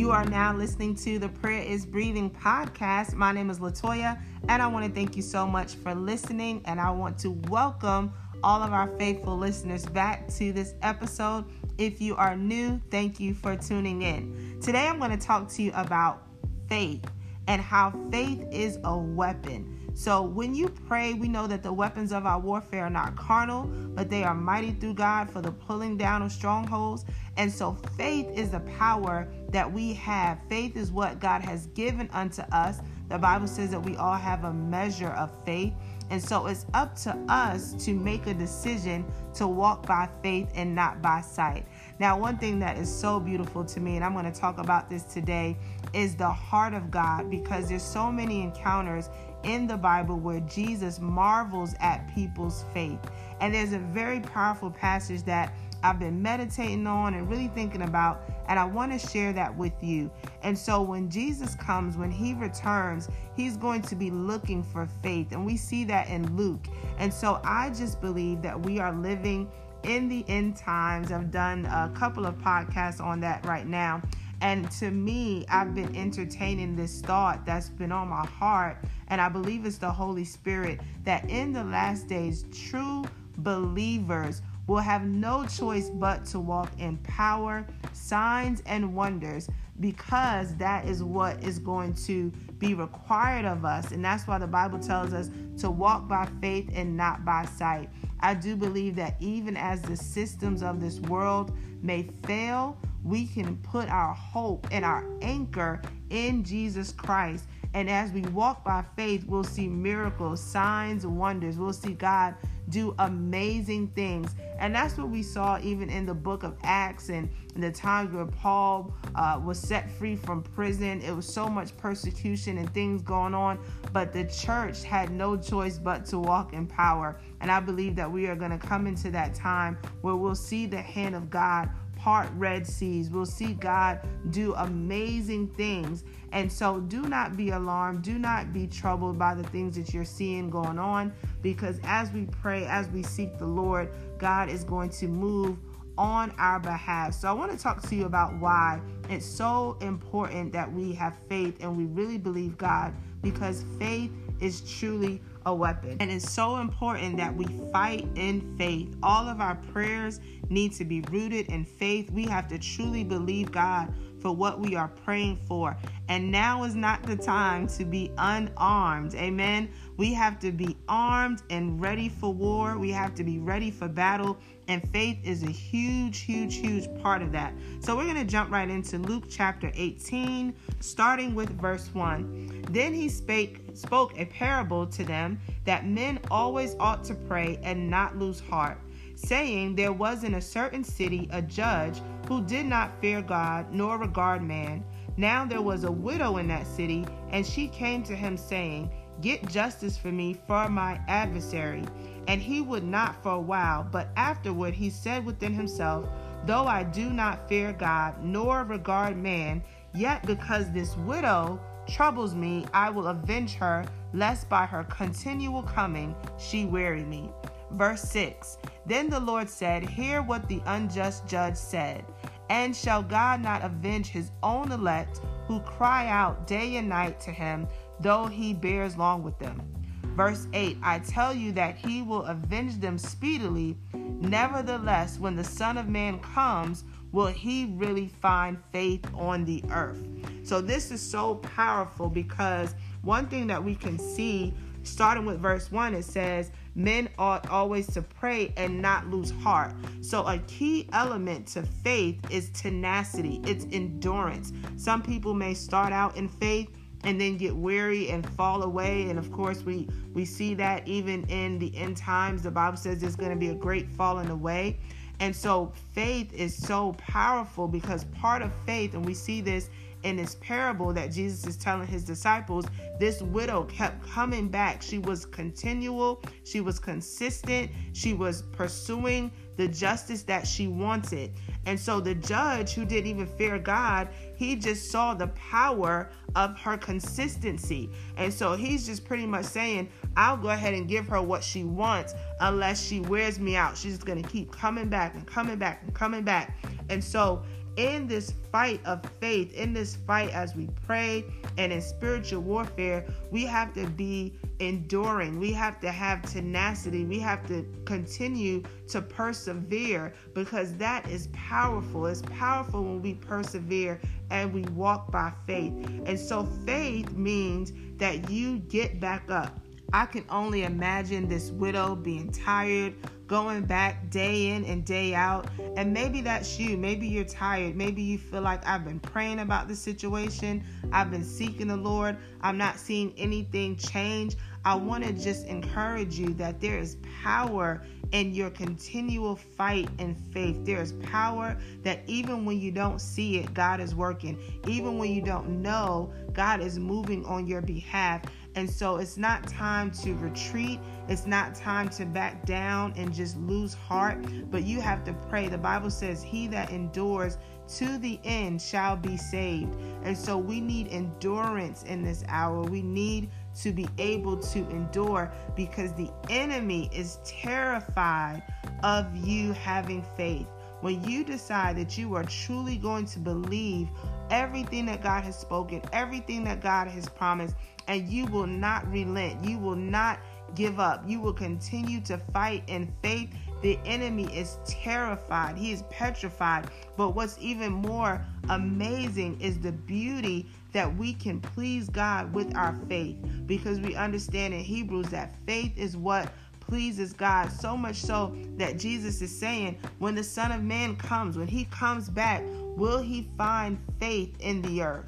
You are now listening to the Prayer is Breathing podcast. My name is Latoya, and I want to thank you so much for listening. And I want to welcome all of our faithful listeners back to this episode. If you are new, thank you for tuning in. Today, I'm going to talk to you about faith and how faith is a weapon. So when you pray, we know that the weapons of our warfare are not carnal, but they are mighty through God for the pulling down of strongholds. And so faith is the power that we have. Faith is what God has given unto us. The Bible says that we all have a measure of faith. And so it's up to us to make a decision to walk by faith and not by sight. Now, one thing that is so beautiful to me, and I'm going to talk about this today, is the heart of God because there's so many encounters in the Bible where Jesus marvels at people's faith. And there's a very powerful passage that I've been meditating on and really thinking about, and I want to share that with you. And so, when Jesus comes, when he returns, he's going to be looking for faith, and we see that in Luke. And so, I just believe that we are living in the end times. I've done a couple of podcasts on that right now. And to me, I've been entertaining this thought that's been on my heart, and I believe it's the Holy Spirit that in the last days, true believers will have no choice but to walk in power, signs, and wonders because that is what is going to be required of us. And that's why the Bible tells us to walk by faith and not by sight. I do believe that even as the systems of this world may fail, we can put our hope and our anchor in Jesus Christ. And as we walk by faith, we'll see miracles, signs, wonders. We'll see God do amazing things. And that's what we saw even in the book of Acts and the times where Paul uh, was set free from prison. It was so much persecution and things going on, but the church had no choice but to walk in power. And I believe that we are going to come into that time where we'll see the hand of God part Red Seas. We'll see God do amazing things. And so do not be alarmed. Do not be troubled by the things that you're seeing going on because as we pray, as we seek the Lord, God is going to move on our behalf. So I want to talk to you about why it's so important that we have faith and we really believe God because faith is truly a weapon. And it's so important that we fight in faith. All of our prayers need to be rooted in faith. We have to truly believe God for what we are praying for. And now is not the time to be unarmed. Amen. We have to be armed and ready for war. We have to be ready for battle. And faith is a huge, huge, huge part of that. So we're going to jump right into Luke chapter 18, starting with verse 1. Then he spake spoke a parable to them that men always ought to pray and not lose heart saying, There was in a certain city a judge who did not fear God nor regard man. Now there was a widow in that city, and she came to him, saying, Get justice for me for my adversary. And he would not for a while, but afterward he said within himself, Though I do not fear God nor regard man, yet because this widow troubles me, I will avenge her, lest by her continual coming she weary me. Verse 6 Then the Lord said, Hear what the unjust judge said. And shall God not avenge his own elect who cry out day and night to him, though he bears long with them? Verse 8 I tell you that he will avenge them speedily. Nevertheless, when the Son of Man comes, will he really find faith on the earth? So, this is so powerful because one thing that we can see starting with verse 1, it says, Men ought always to pray and not lose heart. So, a key element to faith is tenacity, it's endurance. Some people may start out in faith and then get weary and fall away and of course we we see that even in the end times the bible says there's going to be a great falling away and so faith is so powerful because part of faith and we see this in this parable that Jesus is telling his disciples, this widow kept coming back. She was continual, she was consistent, she was pursuing the justice that she wanted. And so the judge, who didn't even fear God, he just saw the power of her consistency. And so he's just pretty much saying, I'll go ahead and give her what she wants unless she wears me out. She's going to keep coming back and coming back and coming back. And so in this fight of faith, in this fight as we pray and in spiritual warfare, we have to be enduring. We have to have tenacity. We have to continue to persevere because that is powerful. It's powerful when we persevere and we walk by faith. And so faith means that you get back up. I can only imagine this widow being tired, going back day in and day out. And maybe that's you. Maybe you're tired. Maybe you feel like I've been praying about the situation. I've been seeking the Lord. I'm not seeing anything change. I want to just encourage you that there is power in your continual fight and faith. There is power that even when you don't see it, God is working. Even when you don't know, God is moving on your behalf. And so it's not time to retreat. It's not time to back down and just lose heart, but you have to pray. The Bible says, He that endures to the end shall be saved. And so we need endurance in this hour. We need to be able to endure because the enemy is terrified of you having faith. When you decide that you are truly going to believe everything that God has spoken, everything that God has promised, and you will not relent. You will not give up. You will continue to fight in faith. The enemy is terrified, he is petrified. But what's even more amazing is the beauty that we can please God with our faith because we understand in Hebrews that faith is what pleases God so much so that Jesus is saying, when the Son of Man comes, when he comes back, will he find faith in the earth?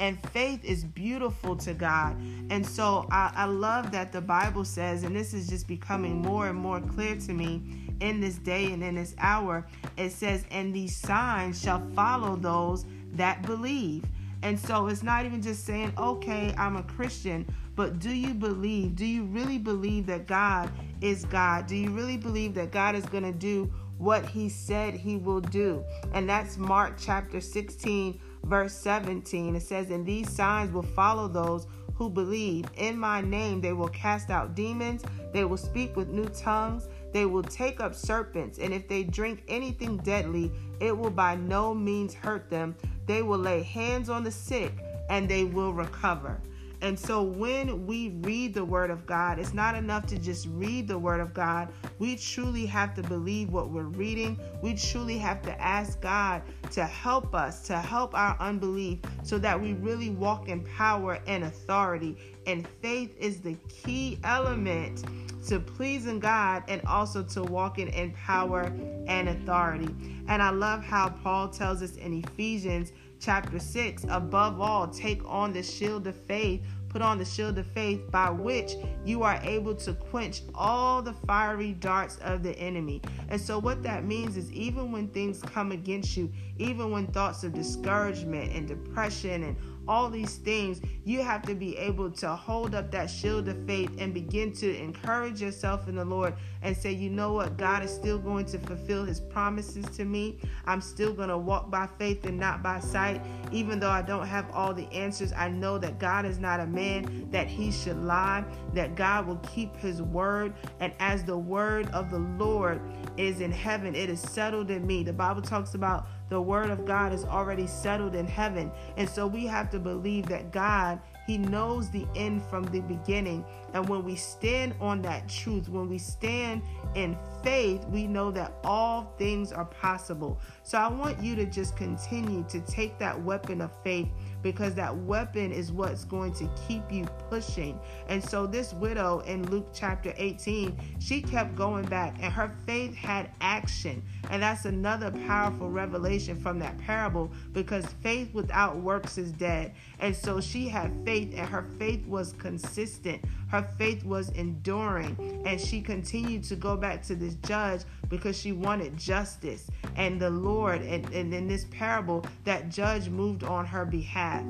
and faith is beautiful to God. And so I, I, love that the Bible says, and this is just becoming more and more clear to me in this day and in this hour. It says, and these signs shall follow those that believe. And so it's not even just saying, okay, I'm a Christian, but do you believe? Do you really believe that God is God? Do you really believe that God is going to do what he said he will do? And that's Mark chapter 16 verse 17, it says, And these signs will follow those who believe. In my name, they will cast out demons, they will speak with new tongues, they will take up serpents, and if they drink anything deadly, it will by no means hurt them. They will lay hands on the sick, and they will recover. And so when we read the Word of God, it's not enough to just read the Word of God. We truly have to believe what we're reading. We truly have to ask God to help us, to help our unbelief, so that we really walk in power and authority. And faith is the key element to pleasing God and also to walking in power and authority. And I love how Paul tells us in Ephesians chapter 6 above all take on the shield of faith put on the shield of faith by which you are able to quench all the fiery darts of the enemy. And so, what that means is, even when things come against you, even when thoughts of discouragement and depression and all these things, you have to be able to hold up that shield of faith and begin to encourage yourself in the Lord and say, you know what, God is still going to fulfill his promises to me. I'm still going to walk by faith and not by sight. Even though I don't have all the answers, I know that God is not a man that he should lie, that God will keep his word. And as the word of the Lord is in heaven, it is settled in me. The Bible talks about the word of God is already settled in heaven. And so we have to believe that God, He knows the end from the beginning. And when we stand on that truth, when we stand in faith, we know that all things are possible. So I want you to just continue to take that weapon of faith because that weapon is what's going to keep you pushing. And so, this widow in Luke chapter 18, she kept going back, and her faith had action. And that's another powerful revelation from that parable because faith without works is dead. And so, she had faith, and her faith was consistent. Her faith was enduring, and she continued to go back to this judge because she wanted justice. And the Lord, and, and in this parable, that judge moved on her behalf.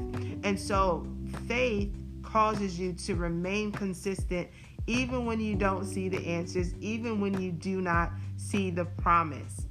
And so faith causes you to remain consistent even when you don't see the answers, even when you do not see the promise.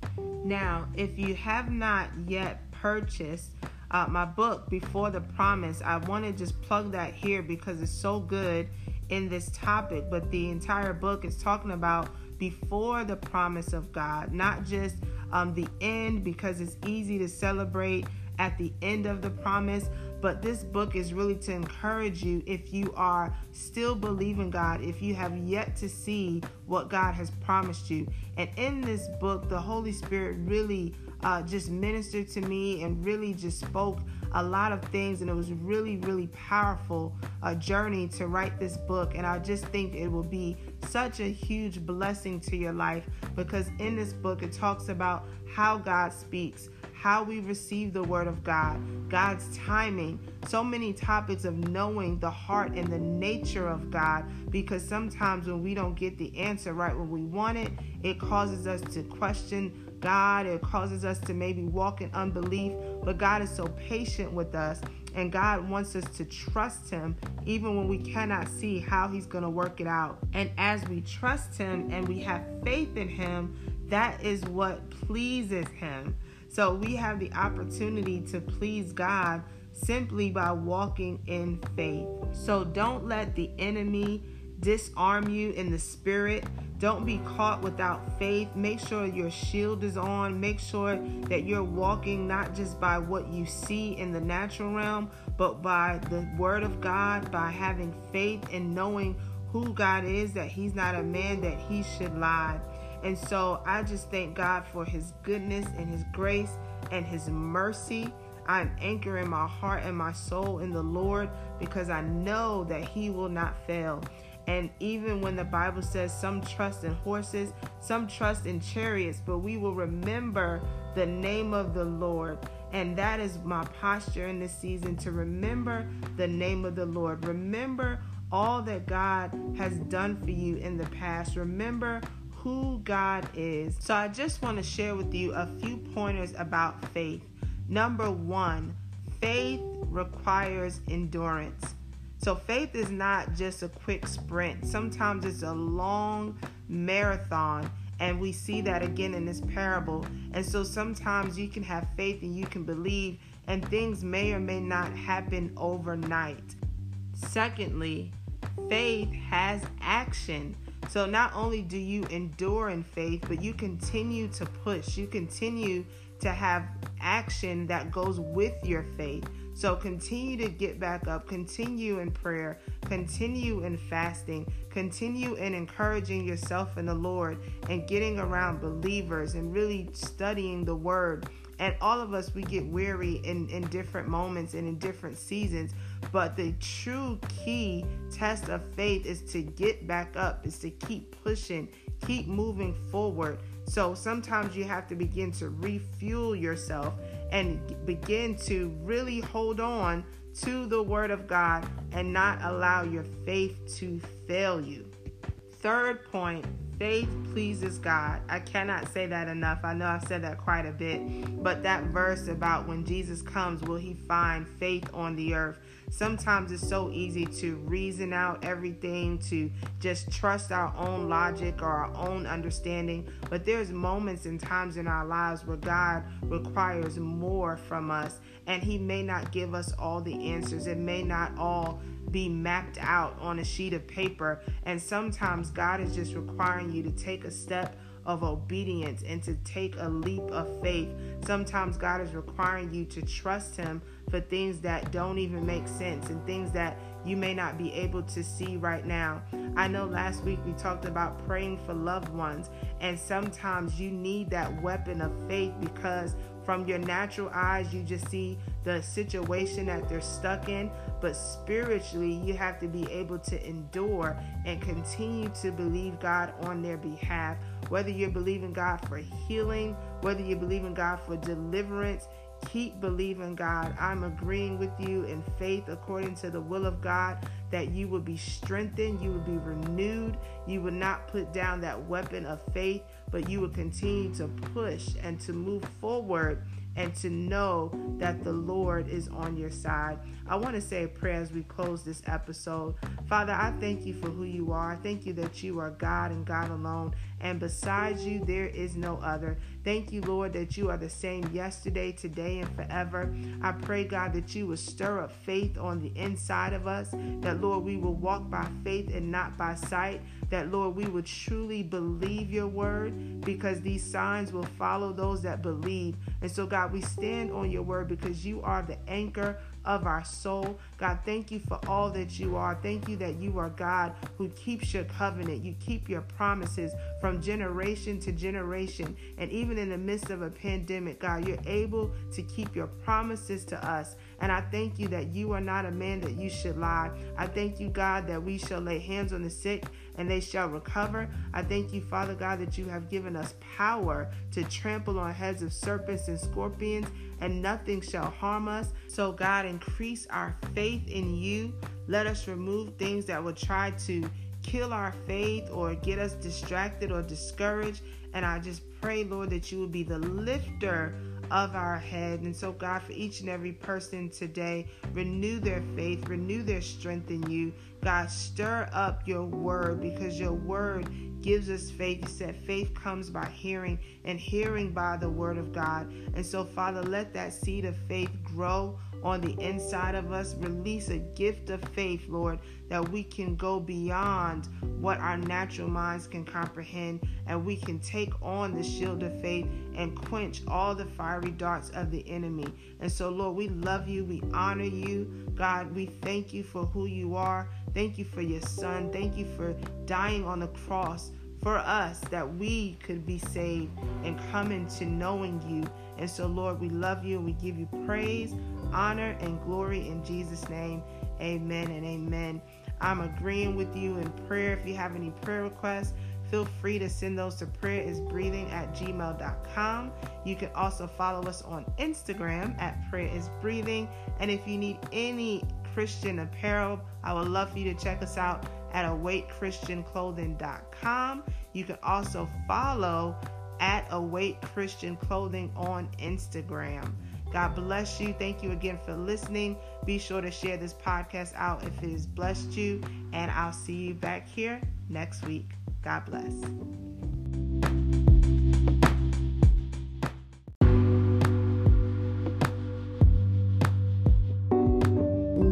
Now, if you have not yet purchased uh, my book, Before the Promise, I want to just plug that here because it's so good in this topic. But the entire book is talking about before the promise of God, not just um, the end because it's easy to celebrate at the end of the promise. But this book is really to encourage you if you are still believing God, if you have yet to see what God has promised you. And in this book, the Holy Spirit really uh, just ministered to me and really just spoke a lot of things. And it was really, really powerful a journey to write this book. And I just think it will be such a huge blessing to your life because in this book, it talks about how God speaks how we receive the word of God, God's timing, so many topics of knowing the heart and the nature of God. Because sometimes when we don't get the answer right when we want it, it causes us to question God. It causes us to maybe walk in unbelief. But God is so patient with us. And God wants us to trust Him even when we cannot see how He's going to work it out. And as we trust Him and we have faith in Him, that is what pleases Him. So we have the opportunity to please God simply by walking in faith. So don't let the enemy disarm you in the spirit. Don't be caught without faith. Make sure your shield is on. Make sure that you're walking not just by what you see in the natural realm, but by the word of God, by having faith and knowing who God is, that He's not a man that He should lie. And so I just thank God for His goodness and His grace and His mercy. I'm anchoring my heart and my soul in the Lord because I know that He will not fail. And even when the Bible says some trust in horses, some trust in chariots, but we will remember the name of the Lord. And that is my posture in this season to remember the name of the Lord. Remember all that God has done for you in the past. Remember who God is. So I just want to share with you a few pointers about faith. Number one, faith requires endurance. So faith is not just a quick sprint, sometimes it's a long marathon. And we see that again in this parable. And so sometimes you can have faith and you can believe, and things may or may not happen overnight. Secondly, faith has action. So not only do you endure in faith, but you continue to push. You continue to have action that goes with your faith. So continue to get back up, continue in prayer, continue in fasting, continue in encouraging yourself in the Lord and getting around believers and really studying the word. And all of us, we get weary in, in different moments and in different seasons. But the true key test of faith is to get back up, is to keep pushing, keep moving forward. So sometimes you have to begin to refuel yourself and begin to really hold on to the Word of God and not allow your faith to fail you. Third point faith pleases God. I cannot say that enough. I know I've said that quite a bit, but that verse about when Jesus comes, will he find faith on the earth? Sometimes it's so easy to reason out everything, to just trust our own logic or our own understanding. But there's moments and times in our lives where God requires more from us, and He may not give us all the answers. It may not all be mapped out on a sheet of paper. And sometimes God is just requiring you to take a step of obedience and to take a leap of faith. Sometimes God is requiring you to trust Him for things that don't even make sense and things that you may not be able to see right now. I know last week we talked about praying for loved ones, and sometimes you need that weapon of faith because from your natural eyes, you just see the situation that they're stuck in. But spiritually, you have to be able to endure and continue to believe God on their behalf. Whether you're believing God for healing, whether you believe in God for deliverance, keep believing God. I'm agreeing with you in faith according to the will of God that you will be strengthened, you will be renewed, you will not put down that weapon of faith, but you will continue to push and to move forward and to know that the Lord is on your side. I want to say a prayer as we close this episode. Father, I thank you for who you are. I thank you that you are God and God alone. and besides you, there is no other. Thank you, Lord, that you are the same yesterday, today, and forever. I pray, God, that you would stir up faith on the inside of us, that, Lord, we will walk by faith and not by sight, that, Lord, we would truly believe your word because these signs will follow those that believe. And so, God, we stand on your word because you are the anchor of our soul. God, thank you for all that you are. Thank you that you are God who keeps your covenant. You keep your promises from generation to generation. And even in the midst of a pandemic, God, you're able to keep your promises to us. And I thank you that you are not a man that you should lie. I thank you, God, that we shall lay hands on the sick and they shall recover. I thank you, Father God, that you have given us power to trample on heads of serpents and scorpions, and nothing shall harm us. So, God, increase our faith in you. Let us remove things that would try to kill our faith or get us distracted or discouraged. And I just pray, Lord, that you will be the lifter of our head. And so, God, for each and every person today, renew their faith, renew their strength in you. God, stir up your word because your word gives us faith. You said faith comes by hearing, and hearing by the word of God. And so, Father, let that seed of faith grow on the inside of us. Release a gift of faith, Lord, that we can go beyond what our natural minds can comprehend and we can take on the shield of faith and quench all the fiery darts of the enemy. And so, Lord, we love you. We honor you. God, we thank you for who you are. Thank you for your son. Thank you for dying on the cross for us that we could be saved and come into knowing you. And so, Lord, we love you and we give you praise, honor, and glory in Jesus' name. Amen and amen. I'm agreeing with you in prayer. If you have any prayer requests, feel free to send those to prayerisbreathing at gmail.com. You can also follow us on Instagram at prayerisbreathing. And if you need any Christian apparel, I would love for you to check us out at awaitchristianclothing.com. You can also follow at Await Christian Clothing on Instagram. God bless you. Thank you again for listening. Be sure to share this podcast out if it has blessed you, and I'll see you back here next week. God bless.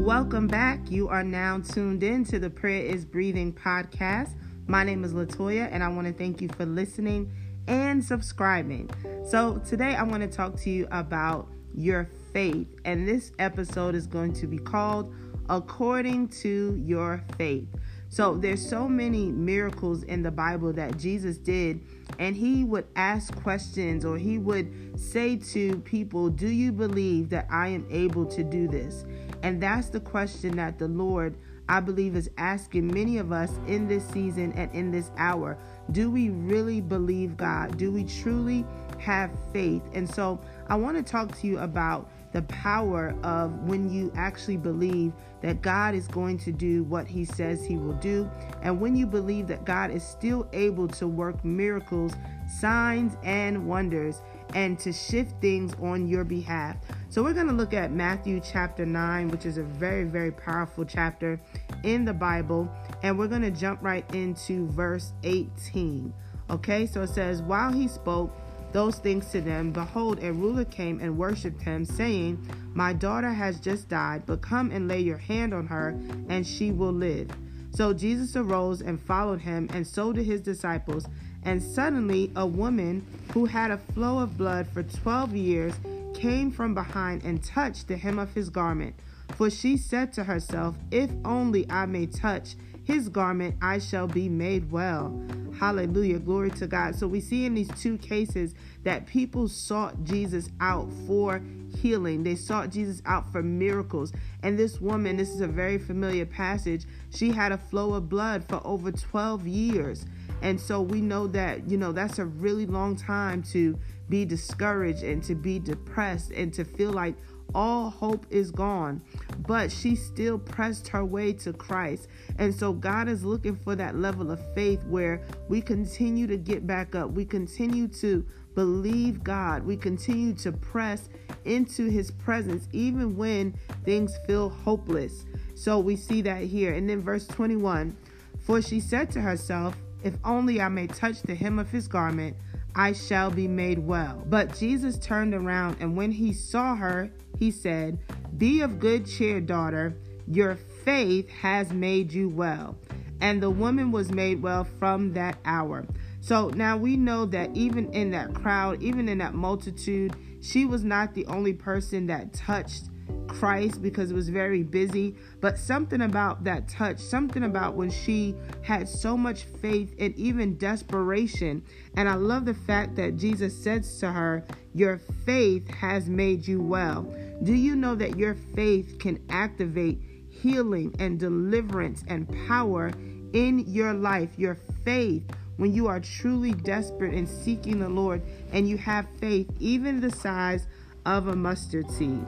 Welcome back. You are now tuned in to the Prayer is Breathing podcast. My name is Latoya, and I want to thank you for listening and subscribing. So, today I want to talk to you about your faith, and this episode is going to be called According to Your Faith. So, there's so many miracles in the Bible that Jesus did, and he would ask questions or he would say to people, Do you believe that I am able to do this? And that's the question that the Lord, I believe, is asking many of us in this season and in this hour. Do we really believe God? Do we truly have faith? And so I want to talk to you about the power of when you actually believe that God is going to do what he says he will do, and when you believe that God is still able to work miracles, signs, and wonders and to shift things on your behalf. So, we're going to look at Matthew chapter 9, which is a very, very powerful chapter in the Bible, and we're going to jump right into verse 18. Okay, so it says, While he spoke, those things to them, behold, a ruler came and worshipped him, saying, My daughter has just died, but come and lay your hand on her, and she will live. So Jesus arose and followed him, and so did his disciples. And suddenly a woman who had a flow of blood for twelve years came from behind and touched the hem of his garment. For she said to herself, If only I may touch his garment, I shall be made well. Hallelujah. Glory to God. So we see in these two cases that people sought Jesus out for healing. They sought Jesus out for miracles. And this woman, this is a very familiar passage, she had a flow of blood for over 12 years. And so we know that, you know, that's a really long time to be discouraged and to be depressed and to feel like all hope is gone. But she still pressed her way to Christ. And so God is looking for that level of faith where we continue to get back up. We continue to believe God. We continue to press into his presence even when things feel hopeless. So we see that here. And then verse 21 For she said to herself, If only I may touch the hem of his garment, I shall be made well. But Jesus turned around, and when he saw her, he said, Be of good cheer, daughter. Your faith has made you well. And the woman was made well from that hour. So now we know that even in that crowd, even in that multitude, she was not the only person that touched Christ because it was very busy, but something about that touch, something about when she had so much faith and even desperation. And I love the fact that Jesus says to her, Your faith has made you well. Do you know that your faith can activate healing and deliverance and power in your life? Your faith when you are truly desperate and seeking the Lord and you have faith, even the size of a mustard seed.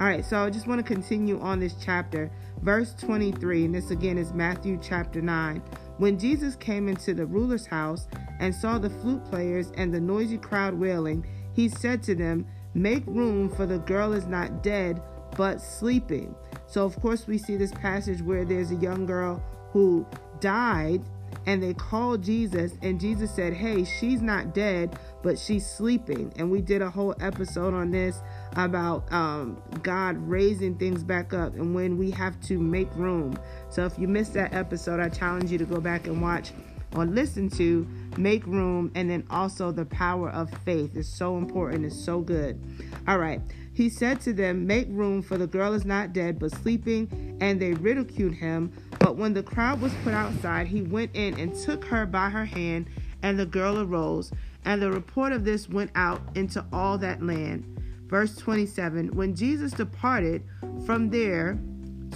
All right, so I just want to continue on this chapter, verse 23, and this again is Matthew chapter 9. When Jesus came into the ruler's house and saw the flute players and the noisy crowd wailing, he said to them, Make room, for the girl is not dead, but sleeping. So, of course, we see this passage where there's a young girl who died and they called Jesus, and Jesus said, Hey, she's not dead, but she's sleeping. And we did a whole episode on this about um, God raising things back up and when we have to make room. So if you missed that episode, I challenge you to go back and watch or listen to Make Room and then also The Power of Faith. is so important, it's so good. All right. He said to them, Make room, for the girl is not dead, but sleeping. And they ridiculed him. But when the crowd was put outside, he went in and took her by her hand, and the girl arose. And the report of this went out into all that land. Verse 27 When Jesus departed from there,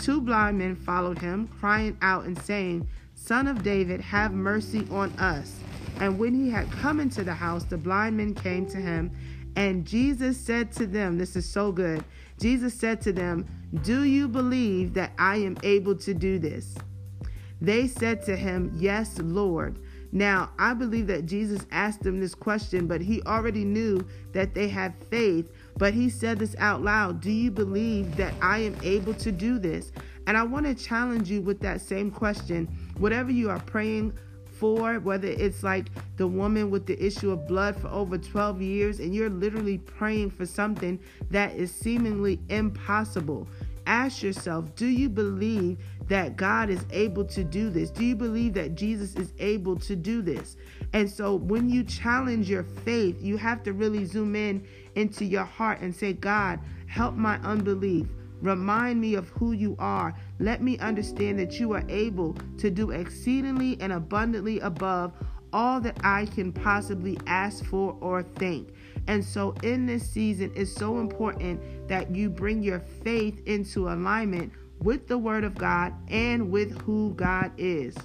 two blind men followed him, crying out and saying, Son of David, have mercy on us. And when he had come into the house, the blind men came to him and Jesus said to them, This is so good. Jesus said to them, Do you believe that I am able to do this? They said to him, Yes, Lord. Now, I believe that Jesus asked them this question, but he already knew that they had faith. But he said this out loud Do you believe that I am able to do this? And I want to challenge you with that same question. Whatever you are praying for, whether it's like the woman with the issue of blood for over 12 years, and you're literally praying for something that is seemingly impossible. Ask yourself, do you believe that God is able to do this? Do you believe that Jesus is able to do this? And so when you challenge your faith, you have to really zoom in into your heart and say, God, help my unbelief. Remind me of who you are. Let me understand that you are able to do exceedingly and abundantly above all that I can possibly ask for or think. And so, in this season, it's so important that you bring your faith into alignment with the Word of God and with who God is.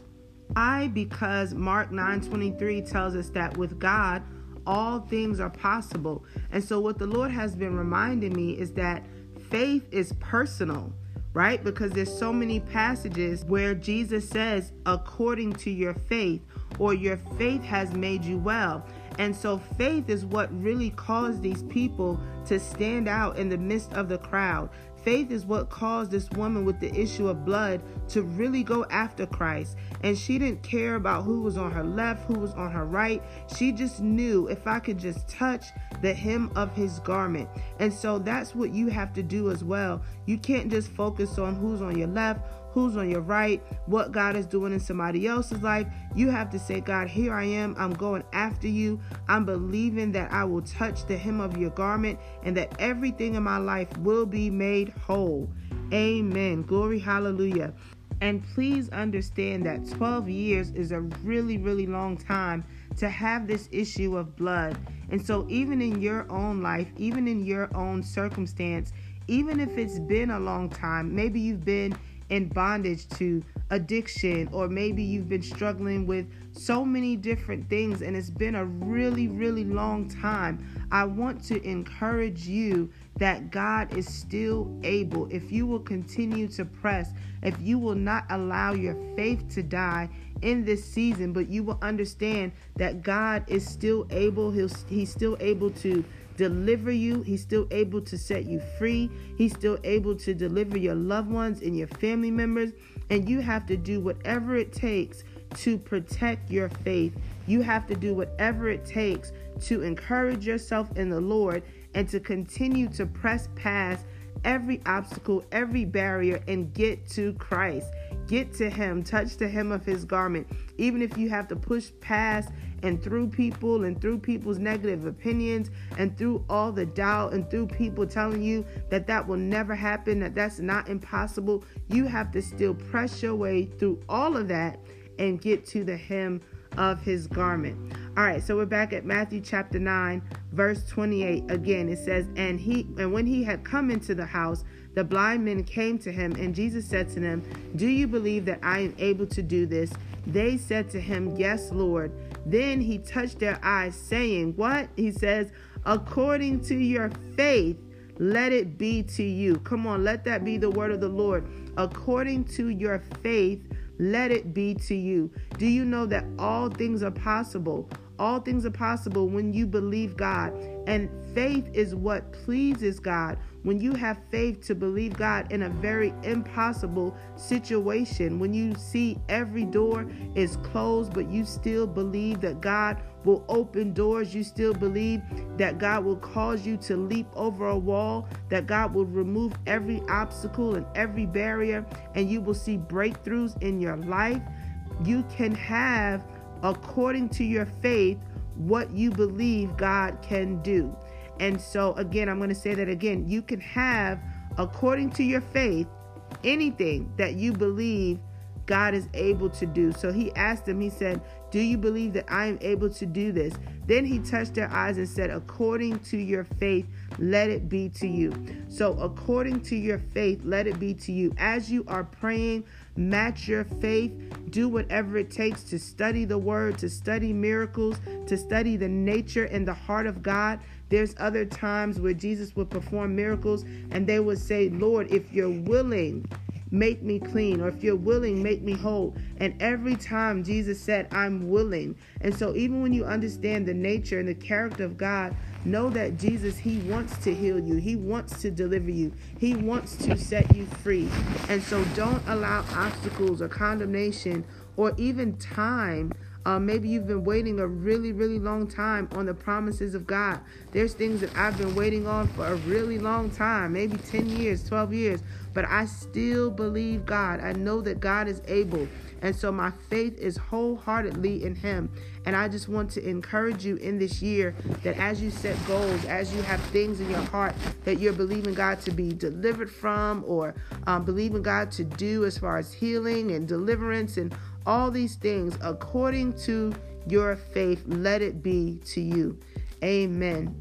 I because Mark 9:23 tells us that with God all things are possible. And so what the Lord has been reminding me is that faith is personal, right? Because there's so many passages where Jesus says, according to your faith, or your faith has made you well. And so faith is what really caused these people to stand out in the midst of the crowd. Faith is what caused this woman with the issue of blood to really go after Christ. And she didn't care about who was on her left, who was on her right. She just knew if I could just touch the hem of his garment. And so that's what you have to do as well. You can't just focus on who's on your left, who's on your right, what God is doing in somebody else's life. You have to say, God, here I am. I'm going after you. I'm believing that I will touch the hem of your garment and that everything in my life will be made whole. Amen. Glory, hallelujah. And please understand that 12 years is a really, really long time to have this issue of blood. And so, even in your own life, even in your own circumstance, even if it's been a long time, maybe you've been in bondage to addiction, or maybe you've been struggling with so many different things and it's been a really, really long time. I want to encourage you that God is still able. If you will continue to press, if you will not allow your faith to die in this season, but you will understand that God is still able, He's, still able to deliver you. He's still able to set you free. He's still able to deliver your loved ones and your family members. And you have to do whatever it takes to protect your faith. You have to do whatever it takes to encourage yourself in the Lord and to continue to press past every obstacle, every barrier, and get to Christ. Get to Him, touch the hem of His garment. Even if you have to push past and through people and through people's negative opinions and through all the doubt and through people telling you that that will never happen, that that's not impossible, you have to still press your way through all of that and get to the hem of his garment. All right, so we're back at Matthew chapter 9, verse 28. Again, it says, "And he and when he had come into the house, the blind men came to him, and Jesus said to them, "Do you believe that I am able to do this?" They said to him, "Yes, Lord." Then he touched their eyes, saying, What? He says, According to your faith, let it be to you. Come on, let that be the word of the Lord. According to your faith, let it be to you. Do you know that all things are possible? All things are possible when you believe God. And faith is what pleases God when you have faith to believe God in a very impossible situation, when you see every door is closed, but you still believe that God will open doors, you still believe that God will cause you to leap over a wall, that God will remove every obstacle and every barrier, and you will see breakthroughs in your life, you can have, according to your faith, what you believe God can do. And so, again, I'm going to say that again. You can have, according to your faith, anything that you believe God is able to do. So he asked them, he said, Do you believe that I am able to do this? Then he touched their eyes and said, According to your faith, let it be to you. So, according to your faith, let it be to you. As you are praying, match your faith. Do whatever it takes to study the word, to study miracles, to study the nature and the heart of God. There's other times where Jesus would perform miracles and they would say, Lord, if you're willing, make me clean, or if you're willing, make me whole. And every time Jesus said, I'm willing. And so, even when you understand the nature and the character of God, know that Jesus, He wants to heal you, He wants to deliver you, He wants to set you free. And so, don't allow obstacles or condemnation or even time uh, maybe you've been waiting a really, really long time on the promises of God. There's things that I've been waiting on for a really long time, maybe 10 years, 12 years, but I still believe God. I know that God is able. And so my faith is wholeheartedly in Him. And I just want to encourage you in this year that as you set goals, as you have things in your heart that you're believing God to be delivered from, or um, believing God to do as far as healing and deliverance and all these things according to your faith, let it be to you. Amen.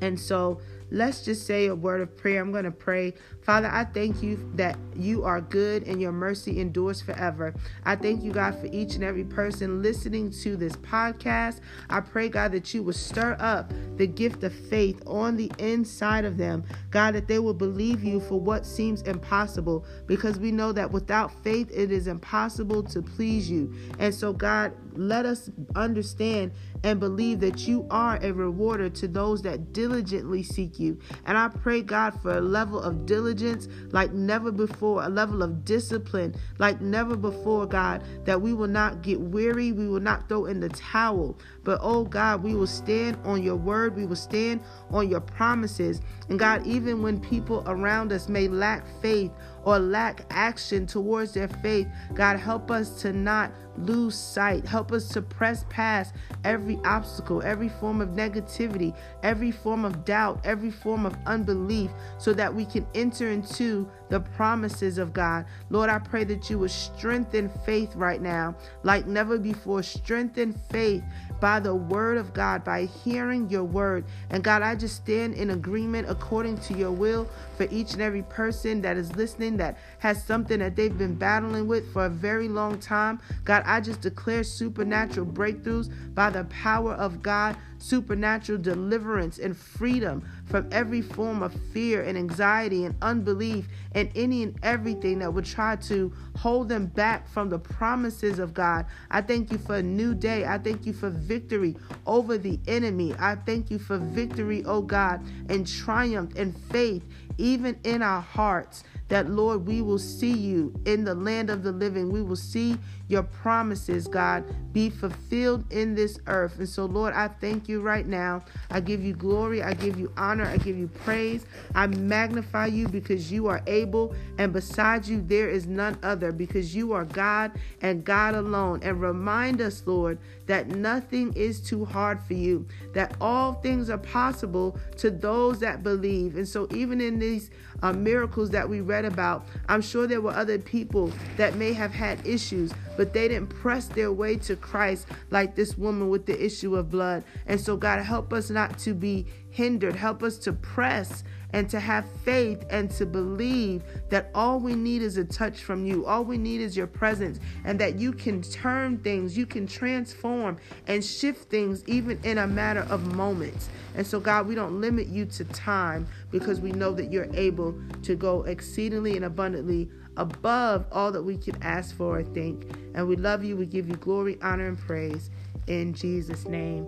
And so let's just say a word of prayer. I'm going to pray Father, I thank you that you are good and your mercy endures forever. I thank you, God, for each and every person listening to this podcast. I pray, God, that you will stir up the gift of faith on the inside of them. God, that they will believe you for what seems impossible because we know that without faith it is impossible to please you. And so, God, let us understand and believe that you are a rewarder to those that diligently seek you. And I pray, God, for a level of diligence diligence like never before, a level of discipline like never before, God, that we will not get weary, we will not throw in the towel, but oh God, we will stand on your word, we will stand on your promises. And God, even when people around us may lack faith or lack action towards their faith, God, help us to not lose sight. Help us to press past every obstacle, every form of negativity, every form of doubt, every form of unbelief, so that we can enter into the promises of God. Lord, I pray that you would strengthen faith right now like never before. Strengthen faith by the word of God, by hearing your word. And God, I just stand in agreement according to your will for each and every person that is listening that has something that they've been battling with for a very long time. God, I just declare supernatural breakthroughs by the power of God supernatural deliverance and freedom from every form of fear and anxiety and unbelief and any and everything that would try to hold them back from the promises of God. I thank you for a new day. I thank you for victory over the enemy. I thank you for victory, oh God, and triumph and faith, even in our hearts that, Lord, we will see you in the land of the living. We will see your promises, God, be fulfilled in this earth. And so, Lord, I thank you right now. I give you glory. I give you honor. I give you praise. I magnify you because you are able, and beside you, there is none other because you are God and God alone. And remind us, Lord, that nothing is too hard for you, that all things are possible to those that believe. And so, even in these uh, miracles that we read about, I'm sure there were other people that may have had issues, but they didn't press their way to Christ like this woman with the issue of blood. And so, God, help us not to be hindered. Help us to press and to have faith and to believe that all we need is a touch from you. All we need is your presence and that you can turn things, you can transform and shift things even in a matter of moments. And so, God, we don't limit you to time because we know that you're able to go exceedingly and abundantly above all that we can ask for or think. And we love you. We give you glory, honor, and praise in Jesus' name.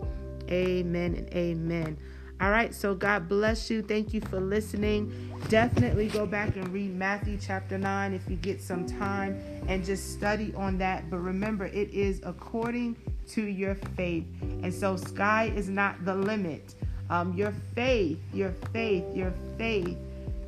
Amen and amen. All right, so God bless you. Thank you for listening. Definitely go back and read Matthew chapter 9 if you get some time and just study on that. But remember, it is according to your faith. And so, sky is not the limit. Um, your faith, your faith, your faith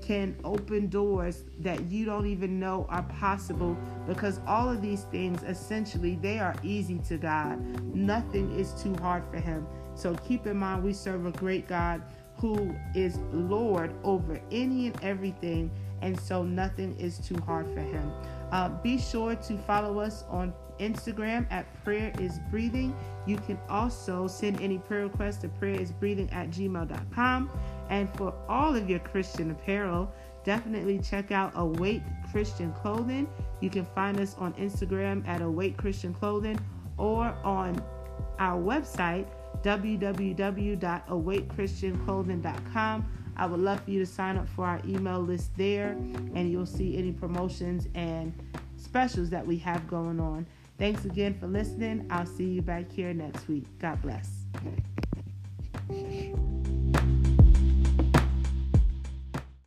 can open doors that you don't even know are possible because all of these things essentially they are easy to God. Nothing is too hard for him. So keep in mind, we serve a great God who is Lord over any and everything, and so nothing is too hard for him. Uh, be sure to follow us on Instagram at prayer is breathing. You can also send any prayer requests to prayer is breathing at gmail.com. And for all of your Christian apparel, definitely check out Awake Christian Clothing. You can find us on Instagram at Awake Christian Clothing or on our website www.awakechristianclothing.com. I would love for you to sign up for our email list there, and you'll see any promotions and specials that we have going on. Thanks again for listening. I'll see you back here next week. God bless.